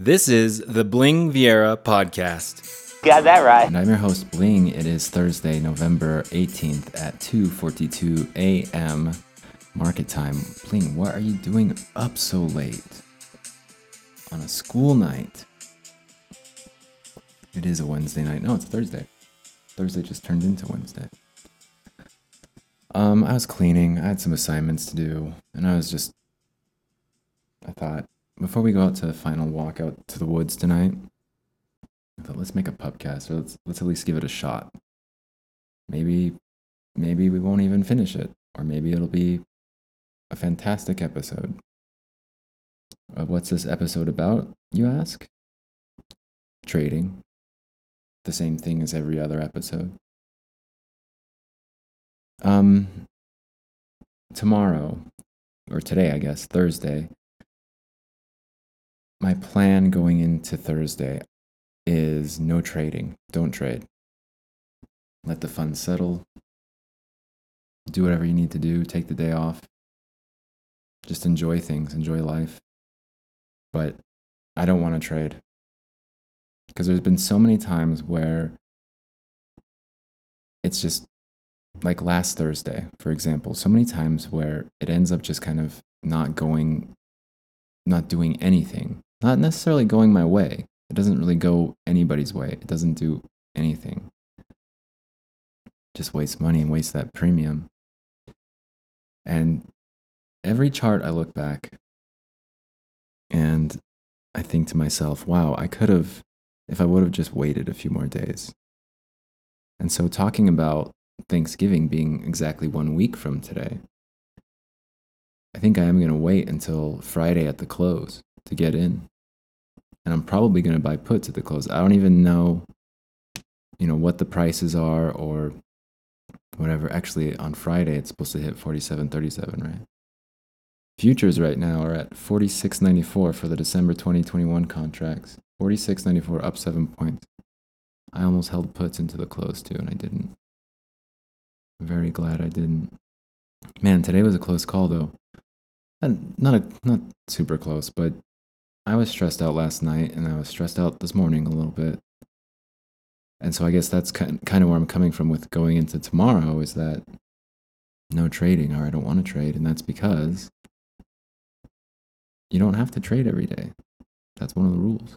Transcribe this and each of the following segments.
This is the Bling Viera podcast. Got that right. And I'm your host, Bling. It is Thursday, November 18th at 2:42 a.m. market time. Bling, what are you doing up so late on a school night? It is a Wednesday night. No, it's Thursday. Thursday just turned into Wednesday. Um, I was cleaning. I had some assignments to do, and I was just I thought before we go out to the final walk out to the woods tonight, I thought let's make a pubcast or let's let's at least give it a shot. Maybe maybe we won't even finish it, or maybe it'll be a fantastic episode. Uh, what's this episode about, you ask? Trading. The same thing as every other episode. Um tomorrow or today, I guess, Thursday, my plan going into Thursday is no trading. Don't trade. Let the funds settle. Do whatever you need to do. Take the day off. Just enjoy things, enjoy life. But I don't want to trade. Because there's been so many times where it's just like last Thursday, for example, so many times where it ends up just kind of not going, not doing anything not necessarily going my way. It doesn't really go anybody's way. It doesn't do anything. Just waste money and waste that premium. And every chart I look back and I think to myself, wow, I could have, if I would have just waited a few more days. And so, talking about Thanksgiving being exactly one week from today, I think I am going to wait until Friday at the close to get in. And I'm probably going to buy puts at the close. I don't even know, you know, what the prices are or whatever. Actually, on Friday, it's supposed to hit 47.37, right? Futures right now are at 46.94 for the December 2021 contracts. 46.94 up 7 points. I almost held puts into the close too and I didn't. I'm very glad I didn't. Man, today was a close call though. And not a, not super close, but I was stressed out last night and I was stressed out this morning a little bit. And so I guess that's kind of where I'm coming from with going into tomorrow is that no trading or I don't want to trade. And that's because you don't have to trade every day. That's one of the rules.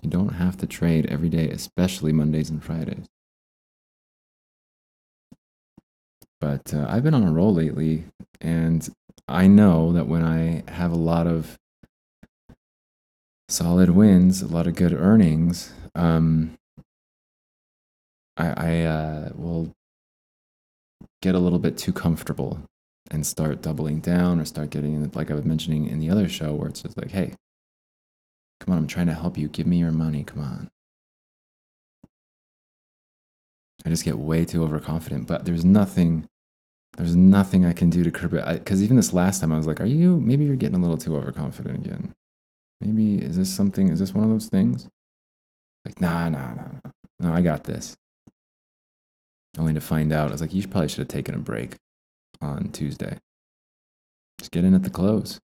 You don't have to trade every day, especially Mondays and Fridays. But uh, I've been on a roll lately, and I know that when I have a lot of solid wins, a lot of good earnings, um, I, I uh, will get a little bit too comfortable and start doubling down or start getting, like I was mentioning in the other show, where it's just like, hey, come on, I'm trying to help you. Give me your money. Come on. I just get way too overconfident, but there's nothing. There's nothing I can do to curb it. Because even this last time, I was like, "Are you? Maybe you're getting a little too overconfident again." Maybe is this something? Is this one of those things? Like, nah, nah, nah, nah. No, I got this. Only to find out, I was like, you probably should have taken a break on Tuesday. Just get in at the close.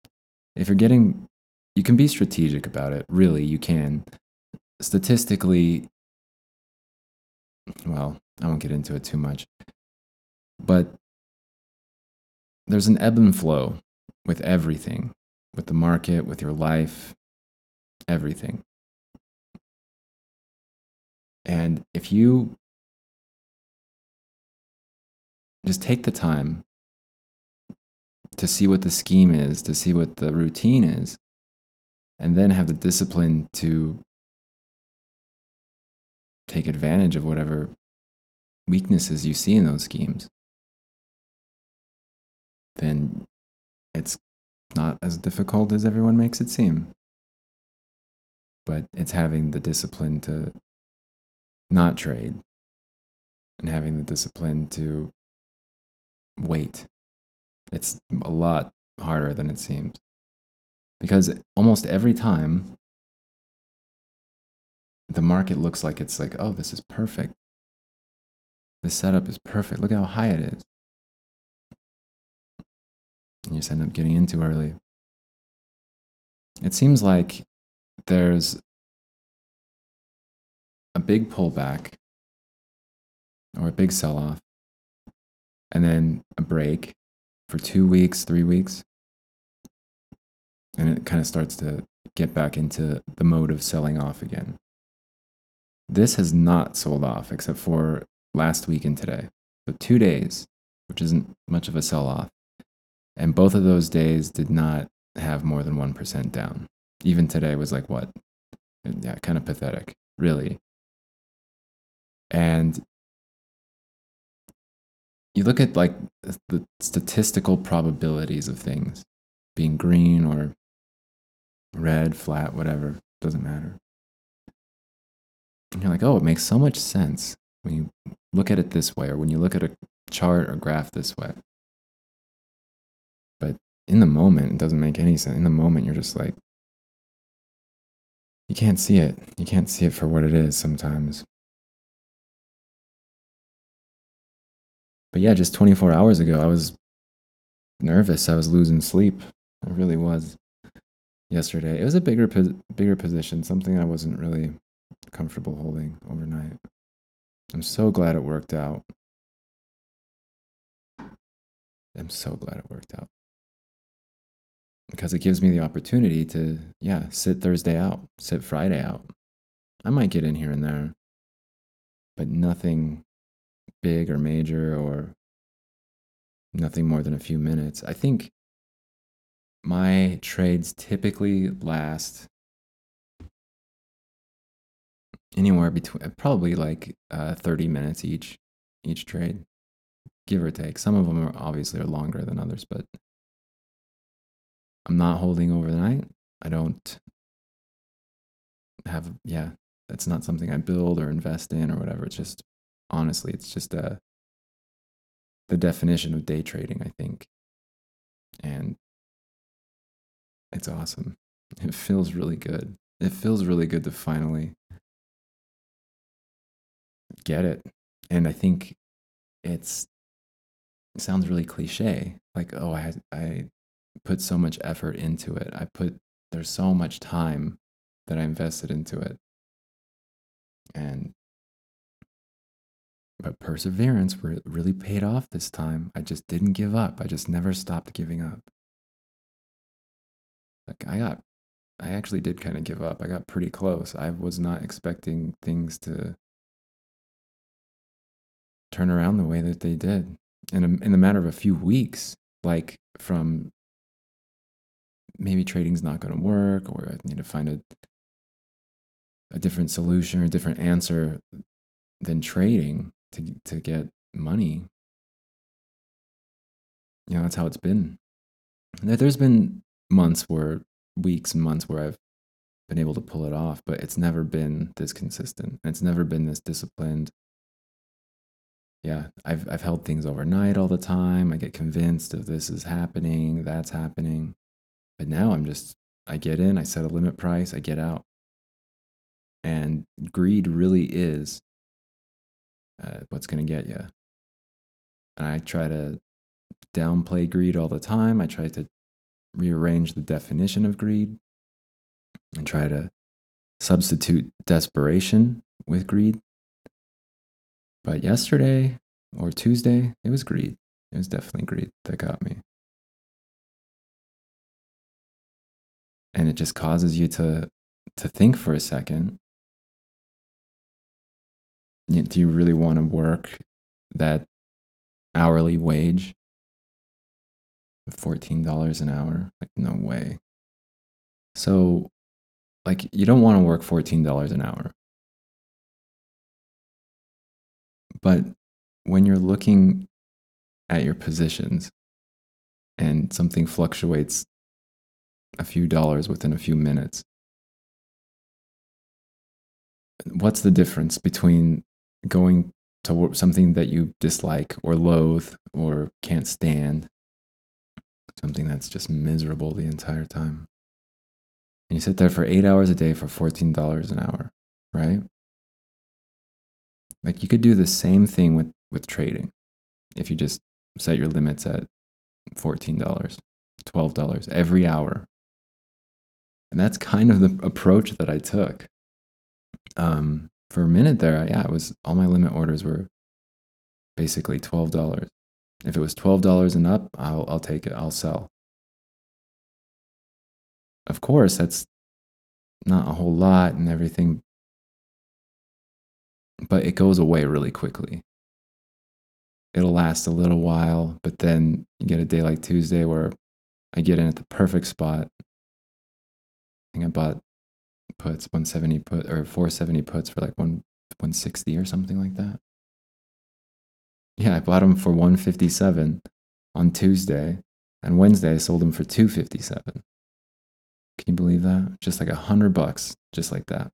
If you're getting, you can be strategic about it. Really, you can. Statistically, well, I won't get into it too much. But there's an ebb and flow with everything, with the market, with your life, everything. And if you just take the time to see what the scheme is, to see what the routine is, and then have the discipline to take advantage of whatever weaknesses you see in those schemes, then it's not as difficult as everyone makes it seem but it's having the discipline to not trade and having the discipline to wait. It's a lot harder than it seems. Because almost every time the market looks like it's like, oh, this is perfect. The setup is perfect. Look how high it is. And you just end up getting in too early. It seems like there's a big pullback or a big sell off, and then a break for two weeks, three weeks. And it kind of starts to get back into the mode of selling off again. This has not sold off except for last week and today. So, two days, which isn't much of a sell off. And both of those days did not have more than 1% down. Even today was like, what? Yeah, kind of pathetic, really. And you look at like the statistical probabilities of things being green or red, flat, whatever, doesn't matter. And you're like, oh, it makes so much sense when you look at it this way, or when you look at a chart or graph this way. But in the moment, it doesn't make any sense. In the moment, you're just like, you can't see it. You can't see it for what it is sometimes. But yeah, just 24 hours ago, I was nervous. I was losing sleep. I really was. Yesterday, it was a bigger, bigger position, something I wasn't really comfortable holding overnight. I'm so glad it worked out. I'm so glad it worked out because it gives me the opportunity to, yeah, sit Thursday out, sit Friday out. I might get in here and there, but nothing big or major or nothing more than a few minutes. I think my trades typically last anywhere between probably like uh, 30 minutes each each trade give or take some of them are obviously are longer than others but i'm not holding overnight i don't have yeah that's not something i build or invest in or whatever it's just honestly it's just a uh, the definition of day trading i think and it's awesome it feels really good it feels really good to finally get it. And I think it's it sounds really cliche. Like, oh, I I put so much effort into it. I put there's so much time that I invested into it. And but perseverance really paid off this time. I just didn't give up. I just never stopped giving up. Like I got I actually did kind of give up. I got pretty close. I was not expecting things to turn around the way that they did in a, in the matter of a few weeks. Like from maybe trading's not going to work, or I need to find a a different solution or a different answer than trading to to get money. You know, that's how it's been. There's been months where weeks and months where I've been able to pull it off, but it's never been this consistent. It's never been this disciplined yeah, I've I've held things overnight all the time. I get convinced of this is happening, that's happening. But now I'm just I get in, I set a limit price, I get out. And greed really is uh, what's going to get you. And I try to downplay greed all the time. I try to rearrange the definition of greed and try to substitute desperation with greed. But yesterday or Tuesday, it was greed. It was definitely greed that got me. And it just causes you to to think for a second. Do you really want to work that hourly wage? $14 an hour? Like, no way. So, like, you don't want to work $14 an hour. But when you're looking at your positions and something fluctuates a few dollars within a few minutes, what's the difference between going to something that you dislike or loathe or can't stand, something that's just miserable the entire time? And you sit there for eight hours a day for $14 an hour, right? Like you could do the same thing with with trading if you just set your limits at $14, $12 every hour. And that's kind of the approach that I took. Um, for a minute there, yeah, it was all my limit orders were basically twelve dollars. If it was twelve dollars and up, I'll I'll take it. I'll sell. Of course, that's not a whole lot and everything, but it goes away really quickly. It'll last a little while, but then you get a day like Tuesday where I get in at the perfect spot. I think I bought puts 170 put or 470 puts for like one 160 or something like that. Yeah, I bought them for 157 on Tuesday, and Wednesday I sold them for 257. Can you believe that? Just like a hundred bucks, just like that.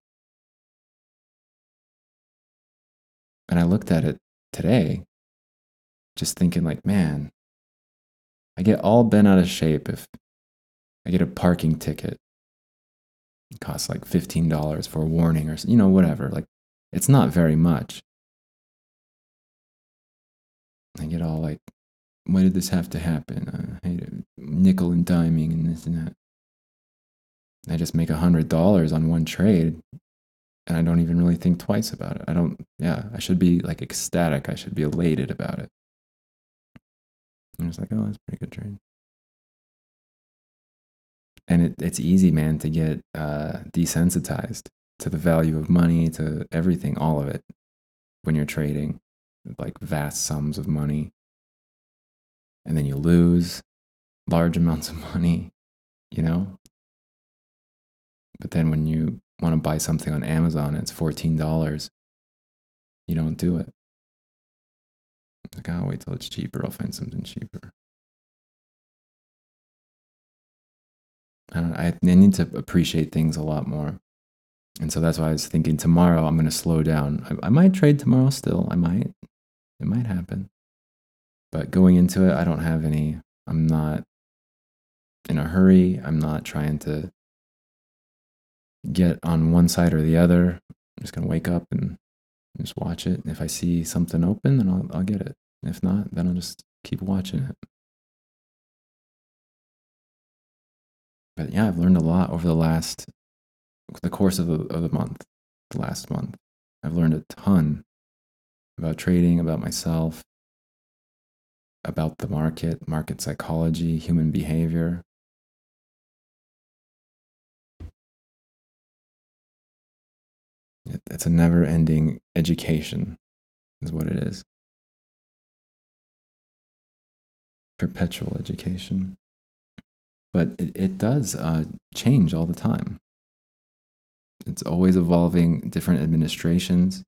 And I looked at it today, just thinking like, man, I get all bent out of shape if I get a parking ticket. It costs like $15 for a warning or, you know, whatever. Like, it's not very much. I get all like, why did this have to happen? I hate it. Nickel and diming and this and that. I just make a hundred dollars on one trade and I don't even really think twice about it. I don't, yeah, I should be like ecstatic. I should be elated about it. I'm just like, oh, that's a pretty good trade. And it, it's easy, man, to get uh, desensitized to the value of money, to everything, all of it, when you're trading like vast sums of money. And then you lose large amounts of money, you know? But then when you want to buy something on Amazon it's $14, you don't do it. Like, I'll wait till it's cheaper. I'll find something cheaper. Uh, I, don't, I need to appreciate things a lot more. And so that's why I was thinking tomorrow I'm going to slow down. I, I might trade tomorrow still. I might. It might happen. But going into it, I don't have any, I'm not in a hurry. I'm not trying to get on one side or the other. I'm just going to wake up and just watch it. If I see something open, then I'll, I'll get it. If not, then I'll just keep watching it. But yeah, I've learned a lot over the last, the course of the, of the month, the last month. I've learned a ton about trading, about myself, about the market, market psychology, human behavior. It's a never ending education, is what it is. Perpetual education. But it, it does uh, change all the time. It's always evolving, different administrations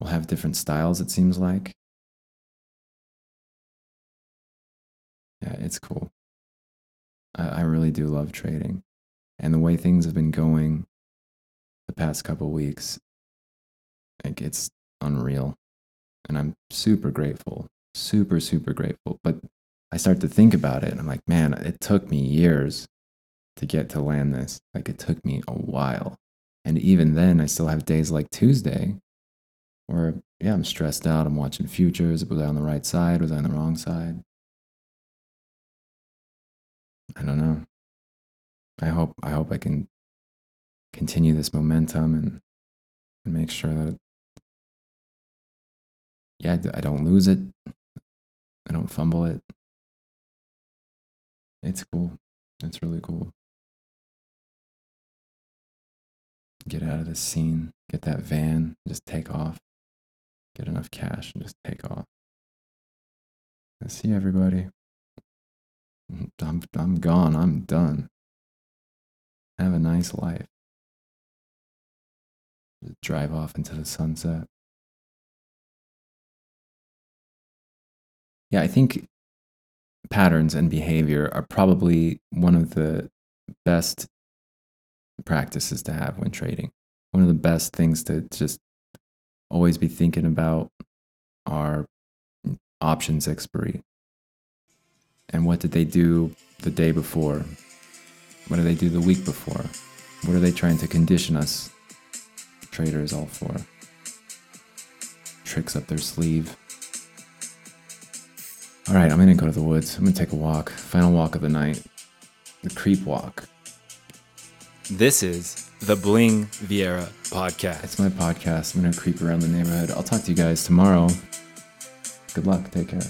will have different styles, it seems like. Yeah, it's cool. I, I really do love trading. And the way things have been going the past couple weeks, like it's unreal. And I'm super grateful, super, super grateful. But I start to think about it and I'm like, man, it took me years to get to land this. Like it took me a while. And even then, I still have days like Tuesday where, yeah, I'm stressed out. I'm watching futures. Was I on the right side? Was I on the wrong side? I don't know. I hope I hope I can continue this momentum and, and make sure that yeah, I don't lose it. I don't fumble it. It's cool. It's really cool. Get out of the scene, get that van, just take off. Get enough cash and just take off. I see everybody. I'm, I'm gone. I'm done. Have a nice life. Just drive off into the sunset. Yeah, I think patterns and behavior are probably one of the best practices to have when trading. One of the best things to just always be thinking about are options expiry. And what did they do the day before? What did they do the week before? What are they trying to condition us traders all for? Tricks up their sleeve. All right, I'm gonna go to the woods. I'm gonna take a walk. Final walk of the night. The creep walk. This is the Bling Viera podcast. It's my podcast. I'm to creep around the neighborhood. I'll talk to you guys tomorrow. Good luck. Take care.